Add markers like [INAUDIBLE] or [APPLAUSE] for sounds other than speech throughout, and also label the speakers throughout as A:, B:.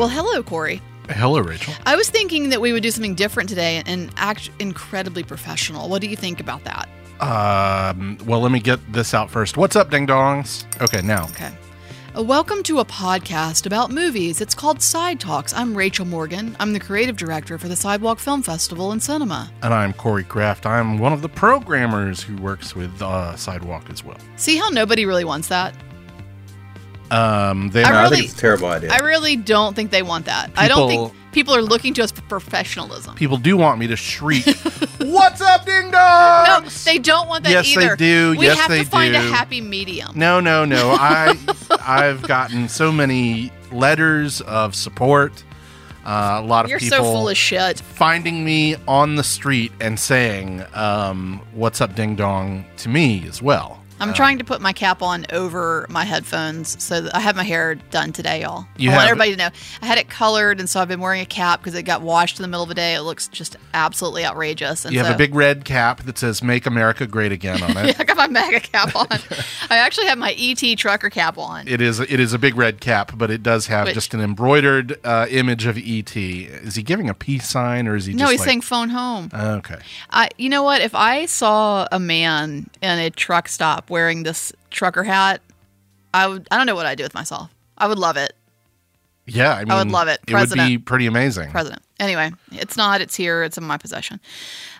A: Well, hello, Corey.
B: Hello, Rachel.
A: I was thinking that we would do something different today and act incredibly professional. What do you think about that?
B: Um, well, let me get this out first. What's up, ding dongs? Okay, now.
A: Okay. Uh, welcome to a podcast about movies. It's called Side Talks. I'm Rachel Morgan. I'm the creative director for the Sidewalk Film Festival and Cinema.
B: And I'm Corey Kraft. I'm one of the programmers who works with uh, Sidewalk as well.
A: See how nobody really wants that?
B: Um, they
A: I
C: No, I
A: really-
C: think it's a terrible idea.
A: I really don't think they want that. I don't think people are looking to us for professionalism.
B: people do want me to shriek, [LAUGHS] "What's up, ding
A: dong?"
B: No,
A: they don't want that
B: Yes, they
A: either.
B: do.
A: We
B: Yes,
A: have to find a happy medium.
B: No, no, no. [LAUGHS] I I've gotten so many letters of support. Uh, a lot of
A: You're
B: people
A: so full of shit.
B: finding me on the street and saying, um, "What's up, ding dong?" to me as well.
A: I'm trying to put my cap on over my headphones, so that I have my hair done today, y'all.
B: You
A: I want everybody to know. I had it colored, and so I've been wearing a cap because it got washed in the middle of the day. It looks just absolutely outrageous. And
B: You
A: so,
B: have a big red cap that says "Make America Great Again" on [LAUGHS] it.
A: yeah, I got my MAGA cap on. I actually have my ET trucker cap on.
B: It is it is a big red cap, but it does have
A: Which-
B: just an embroidered uh, image of ET. Is he giving a peace sign or is he?
A: no, he's
B: like,
A: saying phone home.
B: Okay,
A: I, you know what? If I saw a man in a truck stop wearing this trucker hat, I would. I don't know what I'd do with myself. I would love it,
B: yeah, I mean,
A: would love it.
B: It would be
A: President.
B: pretty amazing.
A: President. Anyway, it's not. It's here. It's in my possession.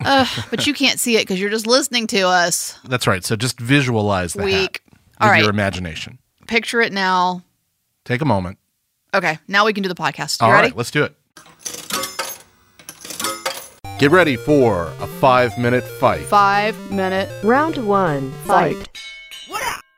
A: Uh, [LAUGHS] but you can't see it because you're just listening to us.
B: That's right. So just visualize the
A: Weak.
B: hat with
A: All right.
B: your imagination.
A: Picture it now.
B: Take a moment.
A: Okay, now we can do the podcast. You
B: All right,
A: ready?
B: let's do it. Get ready for a five-minute fight.
A: Five minute.
D: Round one, fight.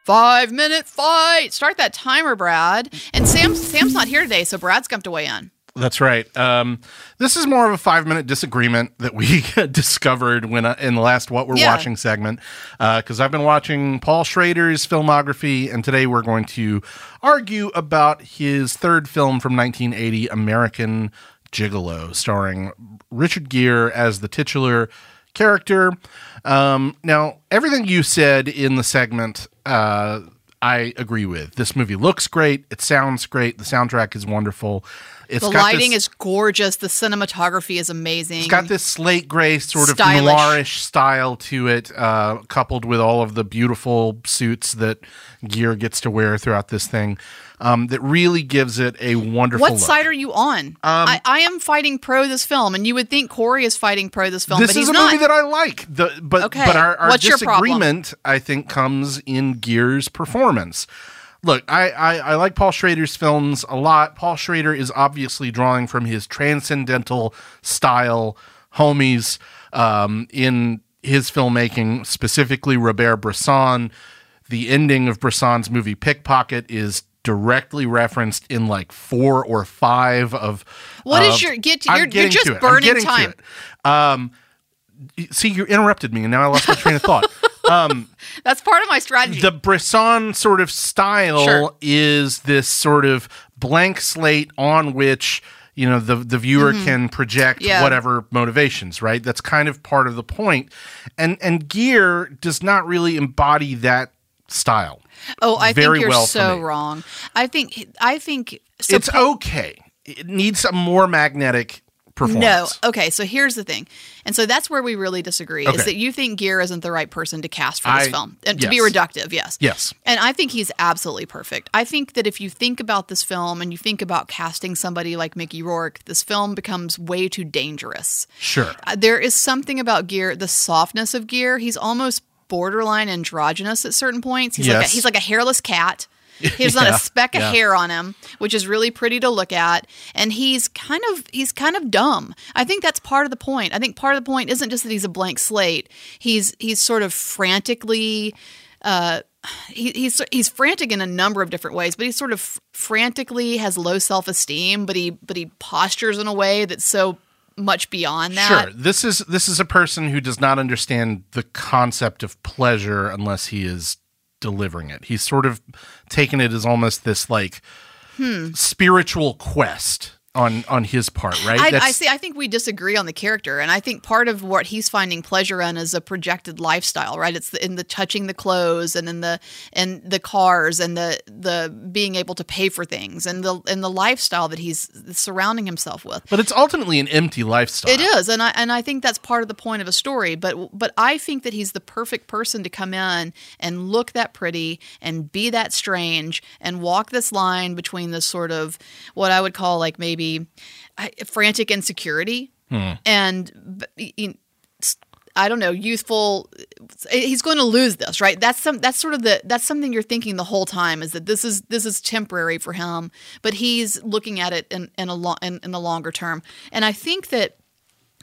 A: Five minute fight. Start that timer, Brad. And Sam. Sam's not here today, so Brad's going to weigh in.
B: That's right. Um, this is more of a five minute disagreement that we [LAUGHS] discovered when uh, in the last What We're
A: Yeah.
B: Watching segment. Because I've been watching Paul Schrader's filmography, and today we're going to argue about his third film from 1980, American Gigolo, starring Richard Gere as the titular character. Um, now, everything you said in the segment, uh, I agree with. This movie looks great. It sounds great. The soundtrack is wonderful. It's
A: The lighting
B: this-
A: is gorgeous. The cinematography is amazing.
B: it's got this slate gray sort of
A: Stylish.
B: noirish style to it, uh, coupled with all of the beautiful suits that Gere gets to wear throughout this thing. Um, that really gives it a wonderful.
A: What
B: look.
A: side are you on? I, I am fighting pro this film, and you would think Corey is fighting pro this film,
B: this
A: but he's
B: is a
A: not.
B: movie that I like. The but
A: Okay.
B: but our, our
A: What's
B: disagreement, I think, comes in Gere's performance. Look, I, I I like Paul Schrader's films a lot. Paul Schrader is obviously drawing from his transcendental style, homies, um, in his filmmaking, specifically Robert Bresson. The ending of Bresson's movie Pickpocket is directly referenced in like four or five of
A: What is
B: of-
A: your- get-
B: I'm
A: you're- you're just
B: to
A: burning
B: to
A: time.
B: Um, see, you interrupted me, and now I lost my train of thought. [LAUGHS]
A: Um, That's part of my strategy.
B: The Bresson sort of style
A: Sure.
B: is this sort of blank slate on which you know the the viewer can project
A: Mm-hmm. Yeah.
B: whatever motivations. Right, that's kind of part of the point. And and Gere does not really embody that style.
A: Oh, I think you're
B: well
A: so wrong. I think I think so
B: it's okay. It needs a more magnetic performance. No.
A: Okay, so here's the thing. And so that's where we really disagree
B: Okay.
A: is that you think Gere isn't the right person to cast for this
B: I-
A: film. And to be reductive, yes.
B: Yes.
A: And I think he's absolutely perfect. I think that if you think about this film and you think about casting somebody like Mickey Rourke, this film becomes way too dangerous.
B: Sure.
A: Uh, There is something about Gere, the softness of Gere. He's almost borderline androgynous at certain points. He's like a, he's like a hairless cat. He's not a [LAUGHS] speck of
B: yeah.
A: hair on him, which is really pretty to look at, and he's kind of he's kind of dumb. I think that's part of the point. I think part of the point isn't just that he's a blank slate. He's he's sort of frantically uh, he, he's he's frantic in a number of different ways, but he sort of frantically has low self esteem, but he but he postures in a way that's so much beyond that.
B: Sure. This is this is a person who does not understand the concept of pleasure unless he is delivering it. He's sort of taken it as almost this like
A: Hmm.
B: spiritual quest on on his part, right?
A: I, I see. I think we disagree on the character, and I think part of what he's finding pleasure in is a projected lifestyle, right? It's the, in the touching the clothes, and in the and the cars, and the the being able to pay for things, and the and the lifestyle that he's surrounding himself with.
B: But it's ultimately an empty lifestyle.
A: It is, and I and I think that's part of the point of a story. But but I think that he's the perfect person to come in and look that pretty and be that strange and walk this line between this sort of what I would call like maybe frantic insecurity hmm. and I don't know, youthful. Eh, he's going to lose this, right? That's some. That's sort of the. That's something you're thinking the whole time is that this is this is temporary for him, but he's looking at it in in a long in, in the longer term. And I think that.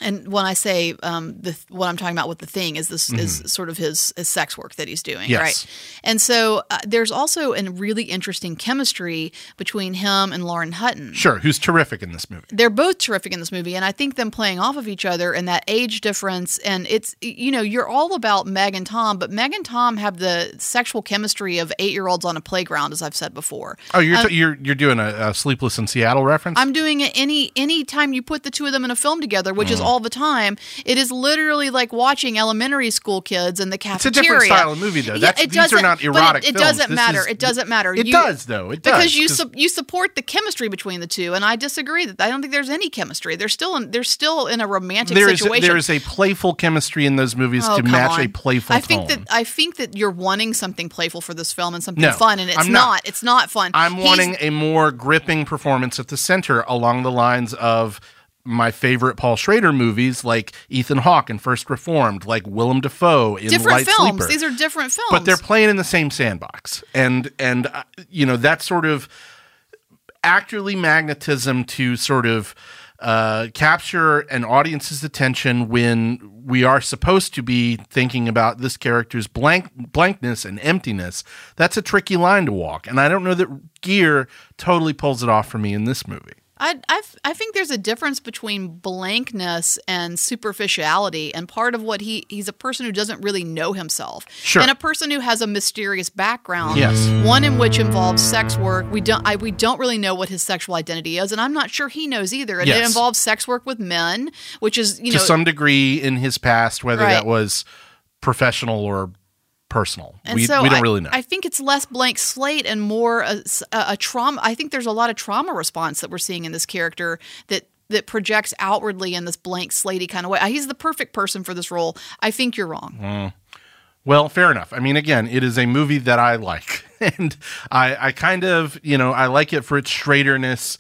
A: And when I say um, the what I'm talking about with the thing is this is sort of his, his sex work that he's doing,
B: Yes.
A: right? And so uh, there's also a really interesting chemistry between him and Lauren Hutton
B: Sure, who's terrific in this movie.
A: they're both terrific in this movie and i think them playing off of each other and that age difference and it's you know you're all about meg and tom but meg and tom have the sexual chemistry of eight year olds on a playground as i've said before
B: Oh, you're t- you're you're doing a, a Sleepless in Seattle reference.
A: i'm doing it any any time you put the two of them in a film together which
B: Mm.
A: is all the time it is literally like watching elementary school kids in the cafeteria.
B: it's a different style of movie, though.
A: Yeah,
B: That's,
A: it
B: these are
A: doesn't-
B: erotic.
A: It, it doesn't matter.
B: is-
A: it doesn't matter.
B: It
A: You-
B: does, though. It does
A: because you su- you support the chemistry between the two, and I disagree. That I don't think there's any chemistry. They're still in, they're still in a romantic
B: there is
A: situation.
B: there is a playful chemistry in those movies
A: Oh,
B: to match
A: on.
B: a playful
A: I think
B: tone.
A: that I think that you're wanting something playful for this film and something
B: No,
A: fun, and it's
B: I'm not.
A: It's not fun.
B: I'm
A: He's-
B: wanting a more gripping performance at the center along the lines of my favorite Paul Schrader movies, like Ethan Hawke in First Reformed, like Willem Dafoe in
A: different
B: Light
A: films.
B: Sleeper.
A: These are different films.
B: but they're playing in the same sandbox, and and uh, you know that sort of actorly magnetism to sort of uh, capture an audience's attention when we are supposed to be thinking about this character's blank blankness and emptiness. That's a tricky line to walk, and I don't know that Gere totally pulls it off for me in this movie.
A: I, I, I think there's a difference between blankness and superficiality, and part of what he he's a person who doesn't really know himself,
B: Sure.
A: and a person who has a mysterious background,
B: Yes.
A: one in which involves sex work. We don't I, we don't really know what his sexual identity is, and I'm not sure he knows either. And it involves sex work with men, which is you know to
B: some degree in his past, whether
A: Right.
B: that was professional or personal.
A: And
B: we,
A: so
B: we don't
A: I,
B: really know.
A: I think it's less blank slate and more a, a, a trauma. I think there's a lot of trauma response that we're seeing in this character that that projects outwardly in this blank slatey kind of way. He's the perfect person for this role. I think you're wrong. Hmm.
B: Well, fair enough. I mean, again, it is a movie that I like, [LAUGHS] and I, I kind of, you know, I like it for its straighterness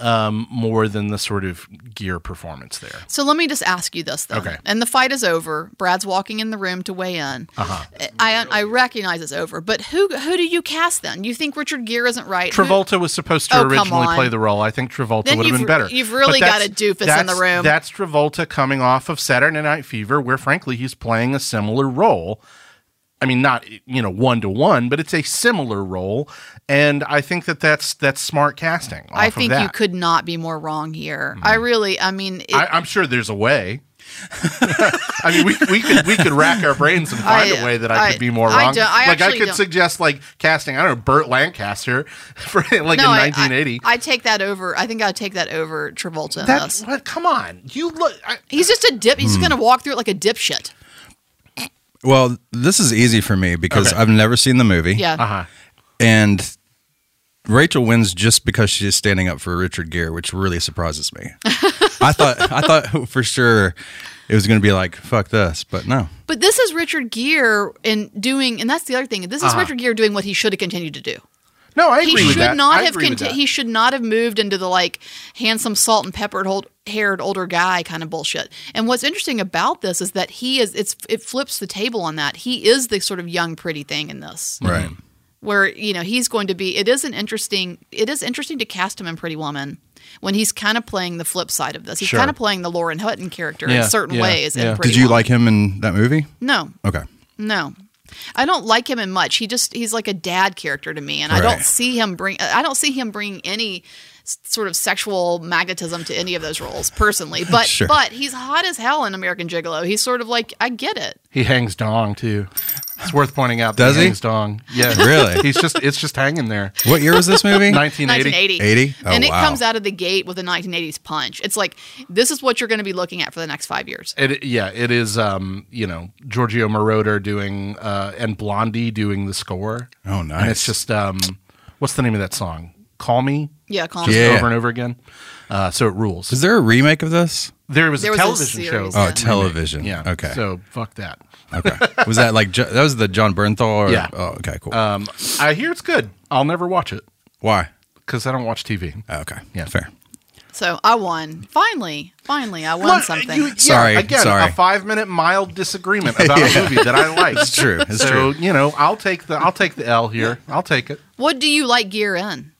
B: um, more than the sort of Gere performance there.
A: So let me just ask you this, though.
B: Okay.
A: And the fight is over. Brad's walking in the room to weigh in. Uh-huh. I I recognize it's over, but who who do you cast then? You think Richard Gere isn't right? Who-
B: Travolta was supposed to
A: Oh,
B: originally play the role. I think Travolta would have been better.
A: you've really got a doofus in the room.
B: That's Travolta coming off of Saturday Night Fever, where frankly he's playing a similar role. I mean, not you know one to one, but it's a similar role, and I think that that's that's smart casting.
A: I
B: of
A: think
B: that. Mm-hmm.
A: you could not be more wrong here. I really, I mean, it,
B: I, I'm sure there's a way. [LAUGHS] I mean, we, we could we could rack our brains and find
A: I-
B: a way that I,
A: I-
B: could be more wrong.
A: I
B: like I could
A: don't.
B: suggest like casting I don't know Burt Lancaster [LAUGHS] for like in
A: no, I-
B: 1980.
A: I, take that over. I think I'd take that over Travolta in this.
B: what? Come on, you look. I,
A: He's just a dip. He's
B: Hmm.
A: gonna walk through it like a dipshit.
C: Well, this is easy for me because
B: Okay.
C: I've never seen the movie.
A: Yeah.
B: uh huh.
C: And Rachel wins just because she's standing up for Richard Gere, which really surprises me. [LAUGHS] I thought I thought for sure it was going to be like fuck this, but no.
A: But this is Richard Gere in doing, and that's the other thing. This is
B: Uh-huh.
A: Richard Gere doing what he should have continued to do.
B: No, I
A: He
B: agree with
A: should
B: that.
A: not
B: I
A: have.
B: agree with
A: Conti-
B: that.
A: he should not have moved into the like handsome, salt and peppered, old, haired older guy kind of bullshit. And what's interesting about this is that he is. It's it flips the table on that. He is the sort of young, pretty thing in this.
C: Right. Mm-hmm.
A: where you know he's going to be it is an interesting it is interesting to cast him in pretty woman when he's kind of playing the flip side of this he's
B: Sure.
A: kind of playing the lauren hutton character
B: Yeah,
A: in certain
B: yeah,
A: ways
B: yeah.
A: Pretty
C: Did you
A: Woman.
C: like him in that movie?
A: no
C: Okay.
A: no i don't like him in much. He just he's like a dad character to me and i don't see him bring i don't see him bringing any sort of sexual magnetism to any of those roles personally but [LAUGHS]
C: Sure.
A: but he's hot as hell in american gigolo he's sort of like i get it
B: he hangs dong too. It's worth pointing out.
C: Does
B: that
C: he?
B: hangs dong. Yeah, [LAUGHS]
C: Really?
B: He's just it's just hanging there.
C: What year was this movie? [LAUGHS]
B: 1980.
A: 1980.
C: 80? Oh,
A: and it
C: wow.
A: comes out of the gate with a 1980s punch. It's like this is what you're going to be looking at for the next five years.
B: It, yeah, it is. Um, you know, Giorgio Moroder doing uh, and Blondie doing the score.
C: Oh, nice.
B: And it's just um, what's the name of that song? Call me.
A: Yeah, calm
B: Just
C: Yeah.
B: over and over again. Uh, so it rules.
C: Is there a remake of this?
B: There was
A: There
B: a
A: was a
B: television show.
A: series,
C: Oh,
A: Yeah.
C: television.
B: Yeah.
C: Okay.
B: So fuck that.
C: okay. Was that like that was the Jon Bernthal? Or,
B: Yeah.
C: Oh, okay. Cool.
B: Um, I hear it's good. I'll never watch it
C: Why?
B: because I don't watch TV.
C: Oh, okay.
B: Yeah.
C: Fair.
A: So I won. Finally, finally, I won
B: Look,
A: something.
B: you- yeah,
C: Sorry,
B: again,
C: sorry.
B: a five minute mild disagreement about [LAUGHS] a movie that I like.
C: It's true. It's
B: so
C: true.
B: you know, I'll take the I'll take the L here. I'll take it.
A: what do you like Gere in?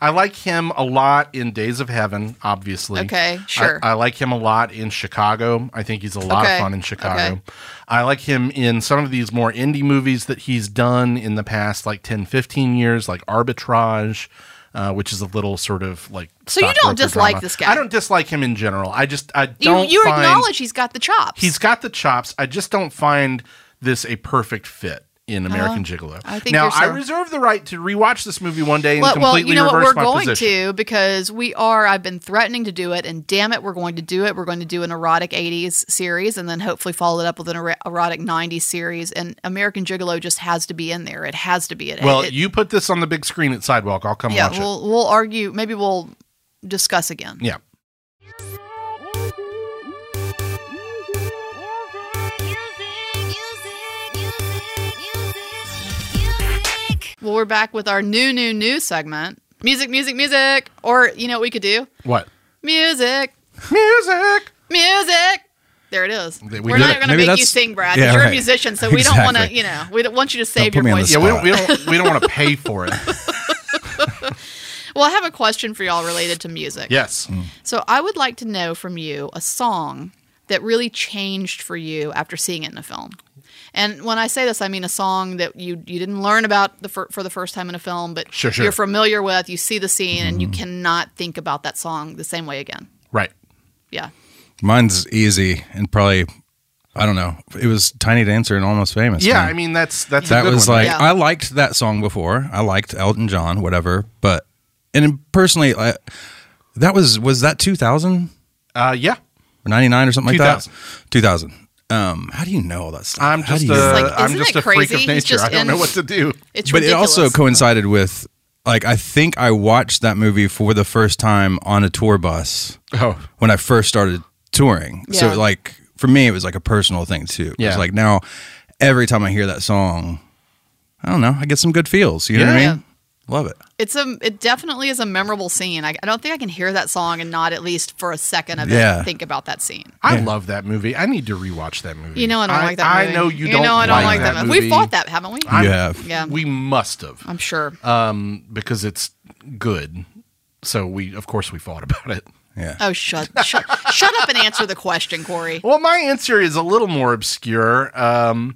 B: I like him a lot in Days of Heaven, obviously.
A: Okay, sure.
B: I, I like him a lot in Chicago. I think he's a lot
A: Okay,
B: of fun in Chicago.
A: okay.
B: I like him in some of these more indie movies that he's done in the past, like 10, 15 years, like Arbitrage. Uh, which is a little sort of like
A: So you don't dislike
B: drama.
A: this guy?
B: I don't dislike him in general. I just I don't.
A: you
B: find,
A: acknowledge he's got the chops.
B: He's got the chops. I just don't find this a perfect fit in uh-huh. American Gigolo.
A: I think
B: now
A: so-
B: I reserve the right to rewatch this movie one day and
A: well, well, you know what we're
B: my
A: going
B: position.
A: to because we are. I've been threatening to do it, and damn it, we're going to do it. We're going to do an erotic '80s series, and then hopefully follow it up with an ero- erotic '90s series. And American Gigolo just has to be in there. It has to be. It,
B: Well,
A: it-
B: you put this on the big screen at Sidewalk. I'll come
A: yeah,
B: watch
A: we'll we'll argue. Maybe we'll discuss again.
B: it. Yeah.
A: Well, we're back with our new, new, new segment: music, music, music. Or you know what we could do?
B: What?
A: Music,
B: Music.
A: music. There it is.
B: We
A: We are not
B: it.
A: going to make you sing, Brad.
C: yeah,
A: you're a musician, so we don't want to. You know, we don't want you to save
C: put
A: your
C: on
A: voice.
B: Yeah, we don't. We don't. [LAUGHS] We don't want to pay for it. [LAUGHS]
A: Well, I have a question for y'all related to music.
B: Yes.
A: So I would like to know from you a song that really changed for you after seeing it in a film. And when I say this, I mean a song that you you didn't learn about the fir- for the first time in a film, but
B: Sure, sure.
A: you're familiar with. You see the scene, and you cannot think about that song the same way again.
B: Right.
A: Yeah.
C: Mine's easy and probably I don't know. It was Tiny Dancer and Almost Famous.
B: Yeah.
C: man.
B: I mean, that's that's
C: that
B: a good
C: was
B: one.
C: like
A: Yeah.
C: I liked that song before. I liked Elton John, whatever. But and personally, I, that was was that two thousand
B: Uh, yeah.
C: or ninety nine or something like that. Two thousand. Um, how do you know all that stuff?
B: I'm just a
C: you-
A: It's like,
B: am
A: isn't
B: just
A: it
B: a freak
A: crazy?
B: of
A: He's
B: nature.
A: just
B: I don't
A: in-
B: know what to do.
A: It's
C: but it also coincided with like I think I watched that movie for the first time on a tour bus
B: Oh.
C: when I first started touring.
A: Yeah.
C: So like for me, it was like a personal thing too.
B: Yeah.
C: It's like now every time I hear that song, I don't know, I get some good feels. You know what I
A: Yeah.
C: mean? Love it.
A: It's a it definitely is a memorable scene. I, I don't think I can hear that song and not at least for a second of
C: Yeah.
A: it think about that scene.
B: I love that movie. I need to rewatch that movie.
A: You know I don't like that movie.
B: I know you, don't.
A: know I don't like,
B: that
A: that
B: movie.
A: We've fought that, haven't we?
B: I'm-
C: You have.
A: Yeah.
B: We must have,
A: I'm sure.
B: um, because it's good. So we, of course, we fought about it.
C: Yeah.
A: oh, shut shut shut up and answer the question, Corey.
B: Well, my answer is a little more obscure. Um,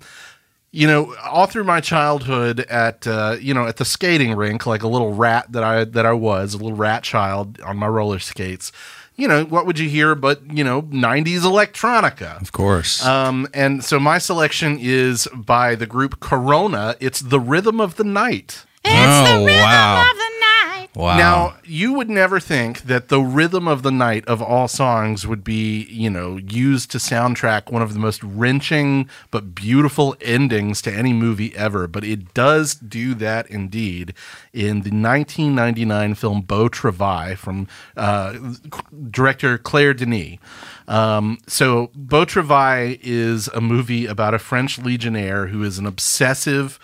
B: you know, all through my childhood, at uh, you know, at the skating rink, like a little rat that I that I was, a little rat child on my roller skates. You know, what would you hear but you know, '90s electronica.
C: Of course.
B: Um, and so my selection is by the group Corona. It's "The Rhythm of the Night."
C: oh wow. Wow.
B: Now, you would never think that the rhythm of the night of all songs would be, you know, used to soundtrack one of the most wrenching but beautiful endings to any movie ever, but it does do that indeed in the 1999 film Beau Travail from uh, director Claire Denis. Um, so, Beau Travail is a movie about a French legionnaire who is an obsessive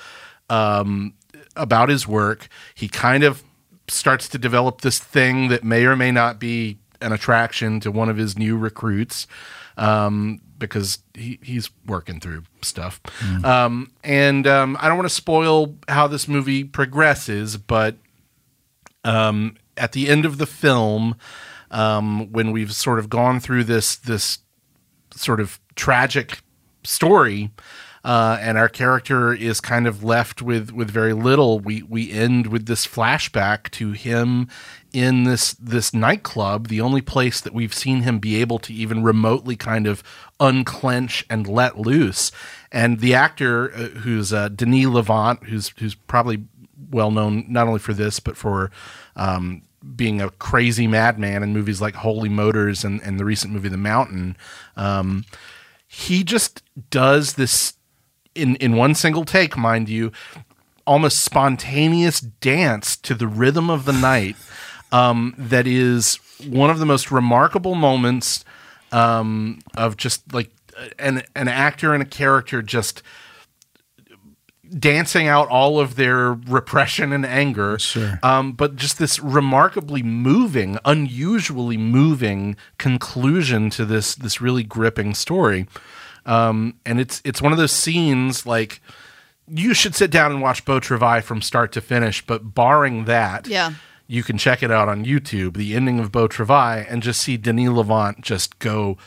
B: um, about his work. He kind of starts to develop this thing that may or may not be an attraction to one of his new recruits um, because he, he's working through stuff. Um, and um, I don't want to spoil how this movie progresses, but um, at the end of the film, um, when we've sort of gone through this this sort of tragic story, uh, and our character is kind of left with with very little. We we end with this flashback to him in this this nightclub, the only place that we've seen him be able to even remotely kind of unclench and let loose. And the actor uh, who's uh, Denis Lavant, who's who's probably well known not only for this but for um, being a crazy madman in movies like Holy Motors and, and the recent movie The Mountain. Um, he just does this in in one single take, mind you, almost spontaneous dance to the rhythm of the night. Um, that is one of the most remarkable moments um, of just like an an actor and a character just dancing out all of their repression and anger.
C: Sure.
B: Um, but just this remarkably moving, unusually moving conclusion to this this really gripping story. Um, and it's it's one of those scenes like you should sit down and watch Beau Travail from start to finish, but barring that,
A: Yeah.
B: you can check it out on YouTube, the ending of Beau Travail, and just see Denis Lavant just go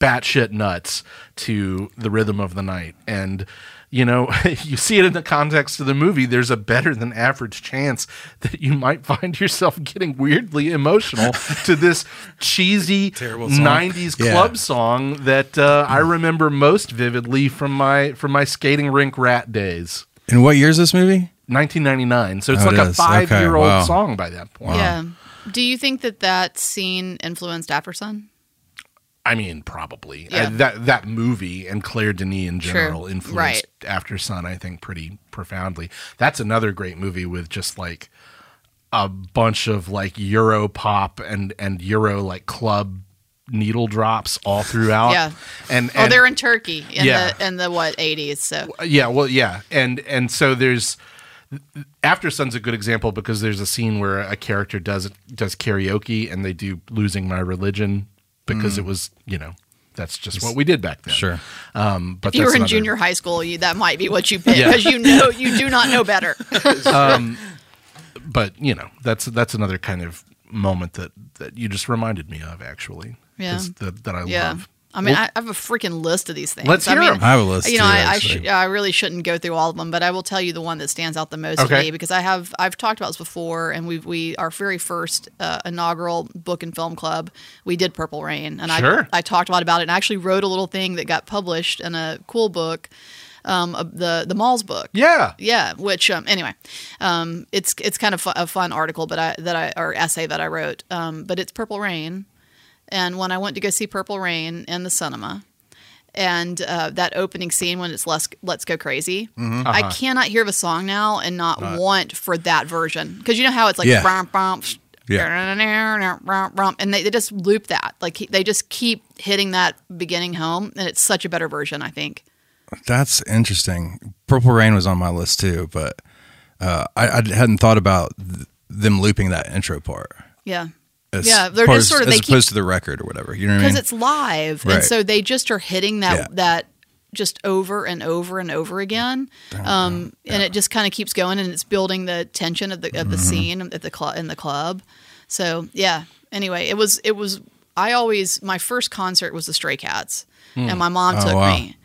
B: batshit nuts to the rhythm of the night. And, you know, [LAUGHS] you see it in the context of the movie, there's a better than average chance that you might find yourself getting weirdly emotional to this cheesy [LAUGHS]
C: Terrible song.
B: 90s
C: Yeah.
B: club song that uh, I remember most vividly from my from my skating rink rat days.
C: And what year is this movie?
B: 1999. So it's
C: Oh,
B: like
C: it
B: a five year old
C: Okay, wow.
B: song by that point.
A: Yeah. Do you think that that scene influenced After Sun?
B: I mean, probably
A: Yeah.
B: Uh, that that movie and Claire Denis in
A: Sure.
B: general influenced
A: Right.
B: After Sun. I think pretty profoundly. That's another great movie with just like a bunch of like Euro pop and and Euro like club needle drops all throughout.
A: Yeah.
B: and,
A: oh, they're in Turkey in
B: Yeah.
A: the in the what eighties. So
B: yeah well yeah and and so there's after sun's a good example because there's a scene where a character does does karaoke and they do losing my religion because it was you know that's just what we did back then
C: Sure.
B: um but
A: if you were in
B: another-
A: junior high school, you, that might be what you [LAUGHS] pick
B: Yeah.
A: because you know you do not know better. [LAUGHS]
B: but you know that's that's another kind of moment that that you just reminded me of actually
A: Yeah.
B: 'Cause that, that i
A: yeah.
B: love
A: I mean,
B: Well-
A: I have a freaking list of these things.
B: Let's
A: I
B: hear
A: mean,
B: 'em.
C: I have a list
A: You know, I, I, sh- I really shouldn't go through all of them, but I will tell you the one that stands out the most
B: Okay.
A: to me because I have I've talked about this before, and we we our very first uh, inaugural book and film club we did Purple Rain, and
B: Sure.
A: I I talked a lot about it, and I actually wrote a little thing that got published in a cool book, um, the the Malls book.
B: yeah
A: Yeah, which um, anyway, um, it's it's kind of fu- a fun article, but I that I or essay that I wrote. Um, but it's Purple Rain, and when I went to go see Purple Rain in the cinema, and uh, that opening scene when it's let's let's go crazy,
B: Mm-hmm.
A: I
B: Uh-huh.
A: cannot hear the song now and not want for that version because you know how it's like
C: Yeah.
A: brum, brum,
C: Yeah.
A: and they, they just loop that like they just keep hitting that beginning home, and it's such a better version, I think.
C: That's interesting. Purple Rain was on my list too, but uh, I, I hadn't thought about th- them looping that intro part.
A: Yeah.
C: As
A: Yeah, they're just sort of-
C: as
A: they keep-
C: opposed to the record or whatever. You know what I
A: because
C: mean?
A: it's live,
C: Right.
A: and so they just are hitting that
C: Yeah.
A: that just over and over and over again, um, and it just kind of keeps going, and it's building the tension of the of
C: Mm-hmm.
A: the scene at the club in the club. So yeah. Anyway, it was it was. I always my first concert was the Stray Cats, and my mom
C: Oh,
A: took
C: wow.
A: me.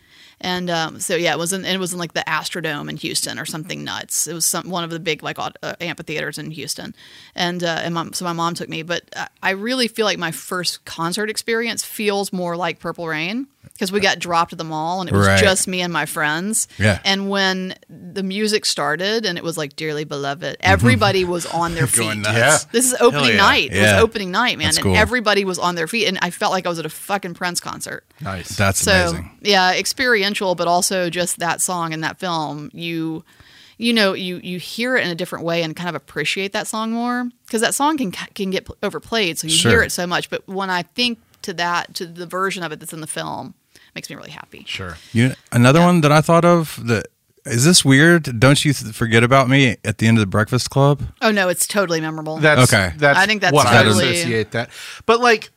A: And um, so yeah, it was in it was in like the Astrodome in Houston or something nuts. It was some one of the big like uh, amphitheaters in Houston, and uh, and my, so my mom took me. But I really feel like my first concert experience feels more like Purple Rain because we got dropped at the mall and it was
C: Right.
A: just me and my friends.
C: Yeah.
A: And when the music started and it was like dearly beloved, everybody was [LAUGHS] on their feet.
C: Going nuts.
B: Yeah.
A: This is opening
C: yeah.
A: night. It
C: Yeah.
A: was opening night, man,
C: That's
A: and everybody was on their feet, and I felt like I was at a fucking Prince concert.
B: nice
C: That's
A: So
C: amazing.
A: yeah, experiential, but also just that song and that film. You, you know, you you hear it in a different way and kind of appreciate that song more because that song can can get overplayed, so you
C: Sure.
A: hear it so much. But when I think to that to the version of it that's in the film, makes me really happy.
B: sure
C: You another one that I thought of that is this weird? Don't you forget about me at the end of the Breakfast Club?
A: Oh no, it's totally memorable.
B: That's
C: Okay.
B: That's
A: I think that's
B: what I associate that. But like,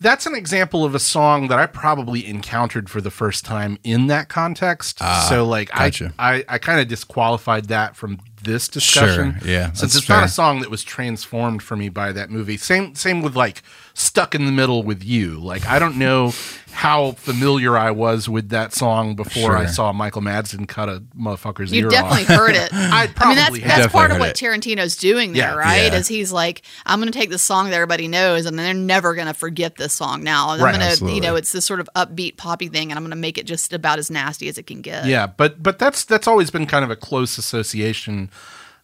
B: that's an example of a song that I probably encountered for the first time in that context. Ah, so like,
C: gotcha.
B: I I, I kind of disqualified that from this discussion.
C: Sure, yeah,
B: since
C: that's
B: it's not a song that was transformed for me by that movie. Same same with like stuck in the middle with you. Like I don't know how familiar I was with that song before I saw Michael Madsen cut a motherfucker's
A: You
B: ear
A: definitely
B: off.
A: heard it. [LAUGHS]
B: I
A: I
B: probably
A: mean, that's that's part of what
C: heard
A: Tarantino's doing there,
B: Yeah.
A: right?
C: Yeah.
A: Is he's like, I'm going to take this song that everybody knows, and they're never going to forget this song now. And
B: Right.
A: I'm going to, you know, it's this sort of upbeat poppy thing, and I'm going to make it just about as nasty as it can get.
B: Yeah, but but that's that's always been kind of a close association,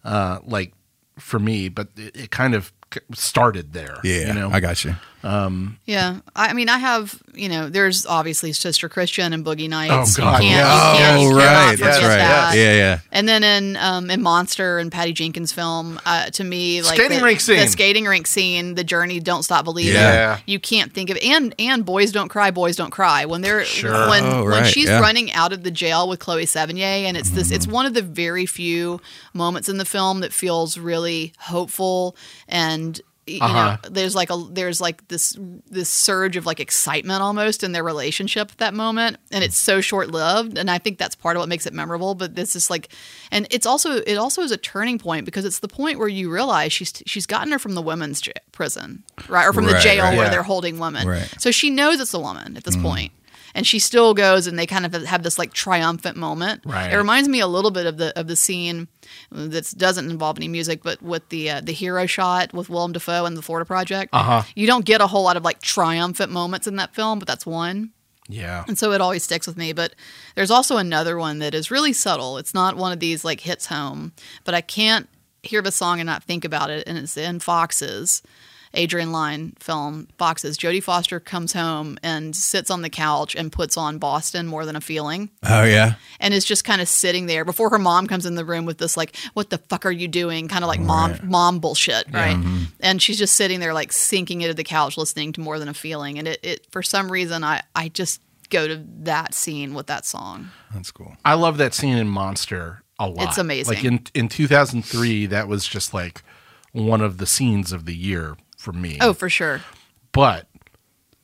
B: uh, like for me. But it, it kind of started there.
C: Yeah,
B: you know.
C: I got you.
A: Yeah, I I mean, I have, you know, there's obviously Sister Christian and Boogie Nights.
B: Oh, God,
A: can't,
B: yeah.
A: can't,
C: oh, right. That's right.
A: that.
C: Yeah, yeah.
A: And then in um, in Monster and Patty Jenkins' film, uh, to me, like
B: Skating
A: the,
B: rink scene.
A: the skating rink scene, the journey, don't stop believing.
C: Yeah.
A: You can't think of and and boys don't cry, boys don't cry when they're
B: Sure.
A: when
C: Oh,
A: when she's
C: yeah.
A: running out of the jail with Chloe Sevigny, and it's this. It's one of the very few moments in the film that feels really hopeful and. You
B: Uh-huh.
A: know, there's like a there's like this this surge of like excitement almost in their relationship at that moment, and it's so short lived. And I think that's part of what makes it memorable. But this is like, and it's also it also is a turning point because it's the point where you realize she's she's gotten her from the women's j- prison, right, or from the jail
C: right.
A: where
B: Yeah.
A: they're holding women.
C: Right.
A: So she knows it's a woman at this point. And she still goes, and they kind of have this like triumphant moment.
B: Right.
A: It reminds me a little bit of the of the scene that doesn't involve any music, but with the uh, the hero shot with Willem Dafoe and the Florida Project.
B: Uh-huh.
A: You don't get a whole lot of like triumphant moments in that film, but that's one.
B: Yeah.
A: And so it always sticks with me. But there's also another one that is really subtle. It's not one of these like hits home, but I can't hear the song and not think about it. And it's in Foxes Adrian Lyne film, Foxes. Jodie Foster comes home and sits on the couch and puts on Boston More Than a Feeling
C: Oh yeah.
A: and is just kind of sitting there before her mom comes in the room with this like what the fuck are you doing kind of like mom mom bullshit right mm-hmm. and she's just sitting there like sinking into the couch listening to more than a feeling and it, it for some reason i i just go to that scene with that song
C: That's cool.
B: I love that scene in Monster a lot.
A: It's amazing.
B: Like in in 2003, that was just like one of the scenes of the year for me.
A: oh for sure
B: but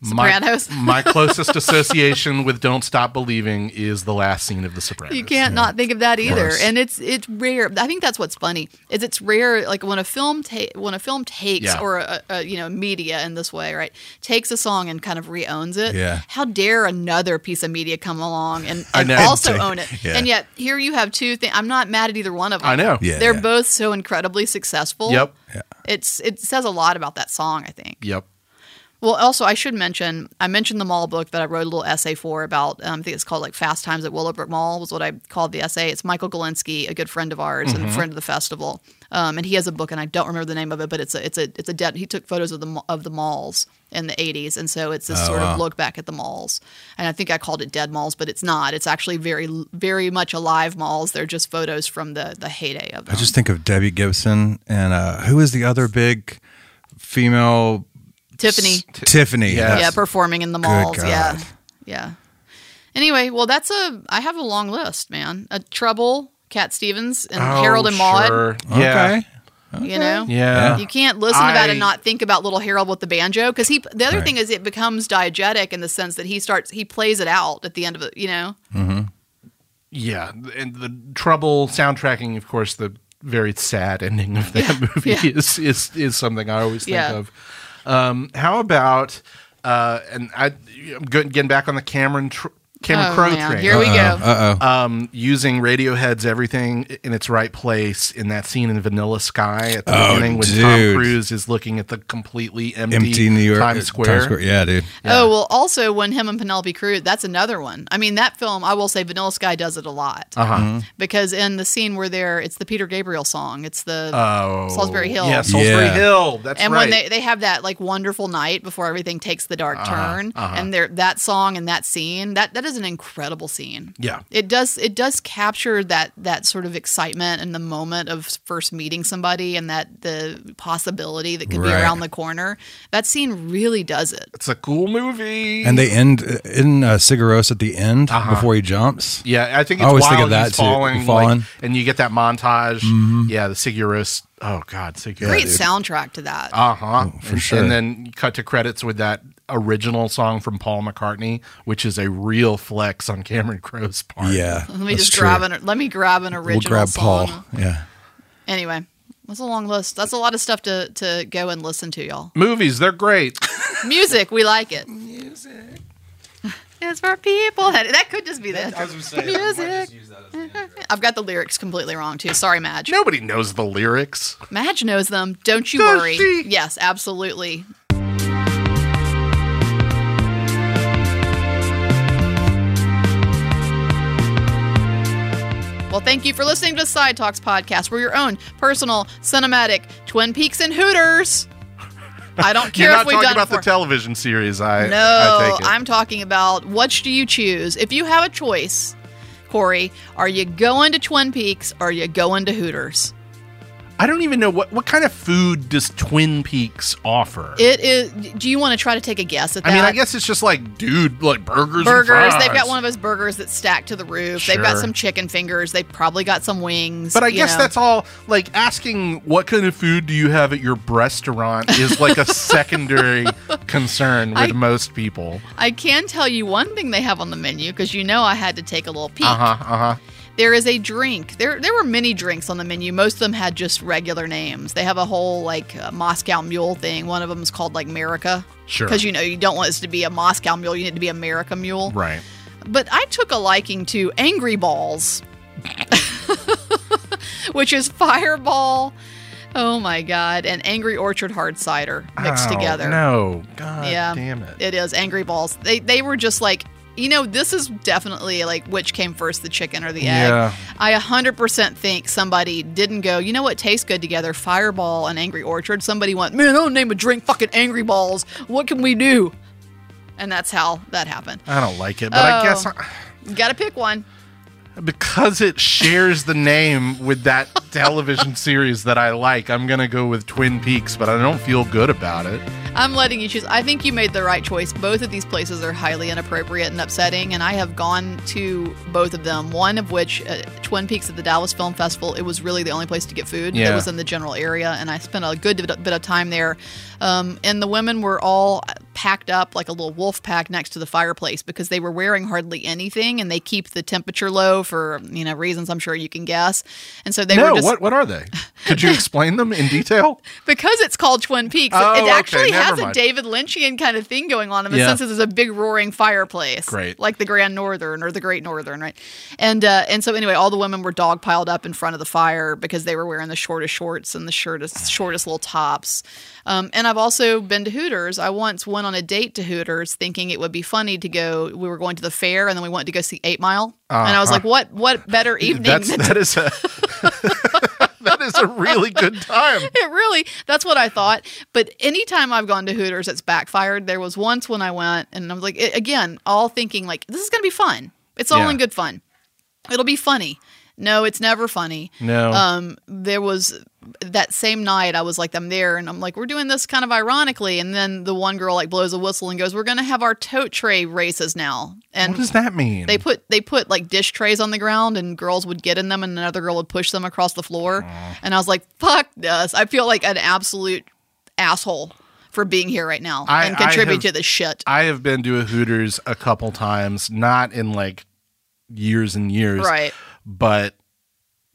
A: Sopranos?
B: My, [LAUGHS] my closest [LAUGHS] association with "Don't Stop Believing" is the last scene of The Sopranos.
A: you can't not think of that either
C: course.
A: and it's it's rare i think that's what's funny is it's rare like when a film ta- when a film takes
B: Yeah.
A: or a, a you know media in this way right takes a song and kind of re-owns it
C: Yeah.
A: how dare another piece of media come along and, and
B: know.
A: also
C: Take- [LAUGHS]
A: own it
C: yeah.
A: and yet here you have two things i'm not mad at either one of them
B: I know.
C: Yeah.
A: they're both so incredibly successful
B: Yep.
C: Yeah.
A: it's it says a lot about that song i think
B: Yep.
A: Well, also, I should mention, I mentioned the mall book that I wrote a little essay for about, um, I think it's called like Fast Times at Willowbrook Mall, was what I called the essay. It's Michael Galinsky, a good friend of ours and a friend of the festival. Um, and he has a book, and I don't remember the name of it, but it's a, it's a, it's a dead, he took photos of the, of the malls in the 80s. And so it's this
C: Oh,
A: sort
C: wow.
A: of look back at the malls. And I think I called it Dead Malls, but it's not. It's actually very, very much alive malls. They're just photos from the, the heyday of them.
C: I just think of Debbie Gibson and uh, who is the other big female
A: Tiffany.
C: S- Tiffany.
B: Yeah.
A: Yeah, performing in the malls. Yeah,
C: God.
A: yeah. Anyway, well, that's a. I have a long list, man. A Trouble, Cat Stevens, and
B: Oh,
A: Harold and Maude.
B: sure. Yeah.
C: Okay.
A: You know,
B: Yeah.
A: you can't listen to that
B: I-
A: and not think about little Harold with the banjo because he. The other
C: Right.
A: thing is, it becomes diegetic in the sense that he starts he plays it out at the end of it. You know, mm-hmm.
B: Yeah, and the trouble soundtracking, of course, the very sad ending of that [LAUGHS] movie
A: yeah.
B: is is is something I always think
A: Yeah.
B: of. Um, how about uh, and I I'm getting back on the Cameron tr- Cameron
A: Oh,
B: Crowe
A: man.
B: train.
A: Here we go.
C: Uh oh.
B: um, using Radiohead's "Everything in Its Right Place" in that scene in Vanilla Sky at the
C: Oh,
B: beginning when Tom
C: dude.
B: Cruise is looking at the completely empty,
C: Empty New York
B: Times
C: uh,
B: Square.
C: Yeah, dude.
A: Oh well, also when him and Penelope Cruz, that's another one. I mean, that film, I will say, Vanilla Sky does it a lot
B: Uh huh.
A: because in the scene where they're, it's the Peter Gabriel song. It's the
B: Oh,
A: Solsbury Hill.
B: Yeah, Solsbury
C: Yeah.
B: Hill. That's right.
A: and
B: right.
A: when they, they have that like wonderful night before everything takes the dark turn and they're that song and that scene that that is an incredible scene
B: yeah.
A: it does it does capture that that sort of excitement and the moment of first meeting somebody and that the possibility that could be around the corner that scene really does it
B: It's a cool movie.
C: And they end in uh, Sigur Rós at the end
B: Uh-huh.
C: before he jumps.
B: yeah, I think
C: I
B: it's
C: always
B: while
C: think of that
B: he's
C: too,
B: falling,
C: falling.
B: like, and you get that montage. Yeah, the Sigur Rós. Oh God, Sigur Rós.
A: great soundtrack to that
B: Uh huh.
C: for
B: and,
C: sure.
B: And then you cut to credits with that original song from Paul McCartney, which is a real flex on Cameron Crowe's part.
C: Yeah.
A: let me
C: that's
A: just
C: true.
A: grab an let me grab an original
C: We'll grab
A: song.
C: Paul. Yeah.
A: Anyway, that's a long list. That's a lot of stuff to to go and listen to, y'all.
B: Movies, they're great. [LAUGHS]
A: Music, we like it. Music. [LAUGHS] It's for people. That, that could just be this. Music. I've got the lyrics completely wrong too. Sorry, Madge.
B: Nobody knows the lyrics.
A: Madge knows them. Don't you
B: Does
A: worry.
B: she?
A: Yes, absolutely. Well, thank you for listening to the Side Talks podcast. We're your own personal cinematic Twin Peaks and Hooters. I don't [LAUGHS] care
B: You're
A: if we've
B: talking
A: done
B: about
A: it before.
B: the television series. I I
A: No,
B: take it.
A: I'm talking about which do you choose? If you have a choice, Corey, are you going to Twin Peaks or are you going to Hooters?
B: I don't even know what what kind of food does Twin Peaks offer.
A: It is. Do you want to try to take a guess at that?
B: I mean, I guess it's just like, dude, like burgers.
A: burgers. They've got one of those burgers that's stacked to the roof. They've got some chicken fingers. They've probably got some wings.
B: But I guess
A: know.
B: that's all. Like asking what kind of food do you have at your restaurant is like a [LAUGHS] secondary concern with
A: I-
B: most people.
A: I can tell you one thing they have on the menu because you know I had to take a little peek.
B: Uh huh. Uh huh.
A: There is a drink. There there were many drinks on the menu. Most of them had just regular names. They have a whole like uh, Moscow Mule thing. One of them is called like America.
B: Sure.
A: Because you know you don't want this to be a Moscow Mule. You need it to be America Mule.
B: Right.
A: But I took a liking to Angry Balls, [LAUGHS] which is Fireball. Oh my God! And Angry Orchard Hard Cider mixed
B: Oh,
A: together.
B: No. God
A: Yeah.
B: damn it.
A: It is Angry Balls. They they were just like, you know, this is definitely like which came first, the chicken or the egg.
B: Yeah.
A: I 100% think somebody didn't go, you know what tastes good together? Fireball and Angry Orchard. Somebody went, man, I'll name a drink fucking Angry Balls. What can we do? And that's how that happened.
B: I don't like it, but I
A: Oh.
B: guess I,
A: You got to pick one.
B: Because it shares the name with that [LAUGHS] television series that I like, I'm gonna go with Twin Peaks, but I don't feel good about it.
A: I'm letting you choose. I think you made the right choice. Both of these places are highly inappropriate and upsetting, and I have gone to both of them. One of which, uh, Twin Peaks at the Dallas Film Festival, it was really the only place to get food. It was in the general area, and I spent a good bit bit of time there. Um, and the women were all packed up like a little wolf pack next to the fireplace because they were wearing hardly anything, and they keep the temperature low for you know reasons I'm sure you can guess. And so they
B: no,
A: were just
B: what what are they? Could you explain them in detail? [LAUGHS]
A: because it's called Twin Peaks,
B: Oh,
A: it actually
B: never
A: has a. David Lynchian kind of thing going on in the
B: Yeah.
A: sense that there's a big roaring fireplace,
B: Great.
A: like the Grand Northern or the Great Northern, right? And uh, and so anyway, all the women were dog piled up in front of the fire because they were wearing the shortest shorts and the shortest shortest little tops. Um, and I've also been to Hooters. I once went on a date to Hooters, thinking it would be funny to go. We were going to the fair, and then we wanted to go see Eight Mile. And I was like, "What? What better [LAUGHS] evening?"
B: Uh-huh. That's that is a [LAUGHS] that is a really good time. [LAUGHS]
A: it really that's what i thought but anytime i've gone to hooters it's backfired there was once when i went and i was like a- again all thinking like this is gonna be fun it's all
B: Yeah.
A: in good fun it'll be funny no it's never funny
B: No.
A: um there was that same night i was like i'm there and i'm like we're doing this kind of ironically and then the one girl like blows a whistle and goes we're gonna have our tote tray races now and
B: what does that mean?
A: they put they put like dish trays on the ground and girls would get in them and another girl would push them across the floor. And I was like, fuck this. I feel like an absolute asshole for being here right now
B: I-
A: and contribute
B: have-
A: to this shit.
B: I have been to a Hooters a couple times, not in like years and years,
A: right.
B: But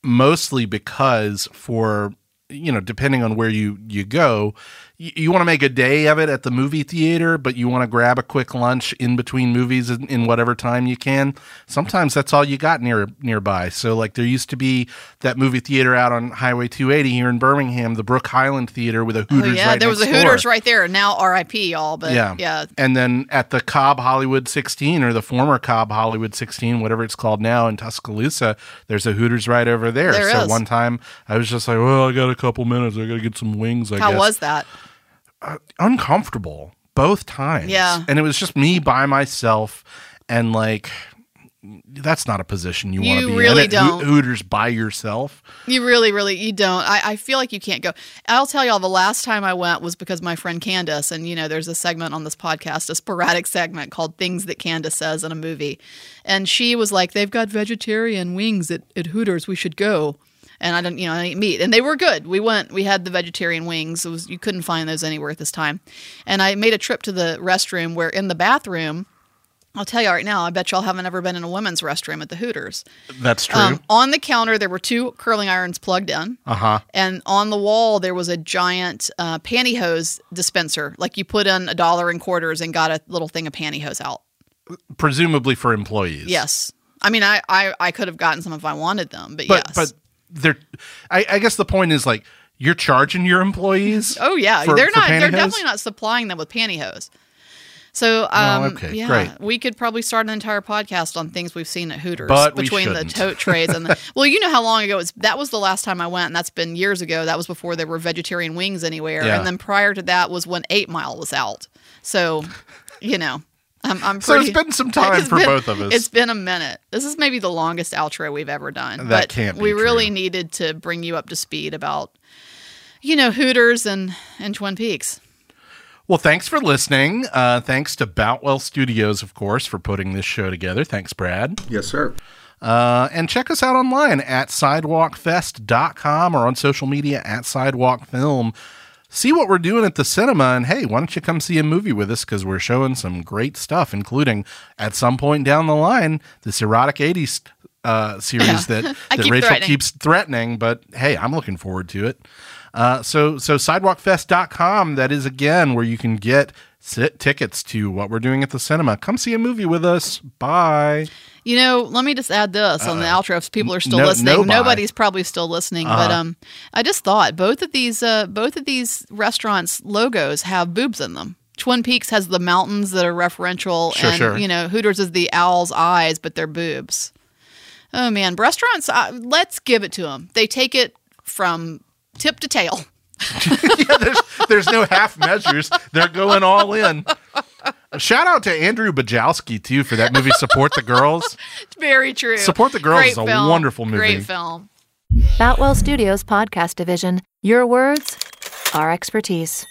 B: mostly because for you know depending on where you you go you, you want to make a day of it at the movie theater but you want to grab a quick lunch in between movies in, in whatever time you can sometimes that's all you got near nearby so like there used to be that movie theater out on highway 280 here in birmingham the brook highland theater with a
A: Oh
B: hooters
A: yeah,
B: right
A: there was a Hooters
B: door.
A: right there. Now RIP y'all, but
B: yeah
A: yeah.
B: and then at the cobb hollywood 16 or the former cobb hollywood 16 whatever it's called now in tuscaloosa there's a hooters right over there,
A: There
B: so
A: is.
B: one time i was just like well i got a couple minutes i gotta get some wings i
A: How
B: guess
A: was that?
B: Uh, uncomfortable both times
A: Yeah.
B: and it was just me by myself and like that's not a position you, want to be
A: really
B: in Ho-
A: don't.
B: hooters by yourself
A: You really, really, you don't. I, I feel like you can't go. I'll tell y'all, the last time I went was because my friend Candace, and you know, there's a segment on this podcast, a sporadic segment called Things That Candace Says in a Movie. And she was like, they've got vegetarian wings at, at Hooters. We should go. And I don't, you know, I eat meat. And they were good. We went, we had the vegetarian wings. It was, you couldn't find those anywhere at this time. And I made a trip to the restroom where in the bathroom, I'll tell you right now, I bet y'all haven't ever been in a women's restroom at the Hooters.
B: That's true.
A: Um, on the counter, there were two curling irons plugged in.
B: uh huh.
A: And on the wall, there was a giant uh, pantyhose dispenser. Like you put in a dollar in quarters and got a little thing of pantyhose out.
B: Presumably for employees.
A: Yes. I mean, I, I, I could have gotten some if I wanted them, but,
B: But
A: yes.
B: but they're. I, I guess the point is like you're charging your employees. [LAUGHS]
A: oh, yeah.
B: for-
A: they're not, they're definitely not supplying them with pantyhose. So, um,
B: okay,
A: yeah,
B: great.
A: we could probably start an entire podcast on things we've seen at Hooters
B: But we
A: between the tote trays and the. [LAUGHS] well, you know how long ago it was. That was the last time I went, and that's been years ago. That was before there were vegetarian wings anywhere,
B: Yeah.
A: and then prior to that was when Eight Mile was out. So, you know, I'm, I'm
B: So
A: pretty.
B: it's been some time [LAUGHS] for
A: been-
B: both of us.
A: It's been a minute. This is maybe the longest outro we've ever done.
B: That
A: but
B: can't be
A: we really needed to bring you up to speed about, you know, Hooters and and Twin Peaks.
B: Well, thanks for listening. Uh, thanks to Boutwell Studios, of course, for putting this show together. Thanks, Brad.
C: Yes, sir.
B: Uh, and check us out online at sidewalkfest.com or on social media at sidewalkfilm. See what we're doing at the cinema, and hey, why don't you come see a movie with us? Because we're showing some great stuff, including at some point down the line this erotic 80s uh, series
A: Yeah.
B: that, [LAUGHS] that
A: keep
B: Rachel
A: threatening.
B: keeps threatening. But hey, I'm looking forward to it. Uh, so so sidewalkfest.com, that is again where you can get sit tickets to what we're doing at the cinema. Come see a movie with us. Bye.
A: You know, let me just add this on the outro. If people are still
B: no-
A: listening,
B: no bye.
A: nobody's probably still listening. But um, I just thought both of these uh, both of these restaurants logos have boobs in them. Twin Peaks has the mountains that are referential,
B: Sure,
A: and
B: sure.
A: you know Hooters is the owl's eyes, but they're boobs. Oh man, restaurants. Uh, let's give it to them. They take it from tip to tail. [LAUGHS]
B: yeah, there's there's no half measures. They're going all in. [LAUGHS] Shout out to Andrew Bujalski too for that movie Support the Girls. [LAUGHS]
A: It's Very true.
B: Support the Girls
A: Great
B: is a
A: film.
B: wonderful movie.
A: Great film.
D: Boutwell Studios Podcast Division. Your words, our expertise.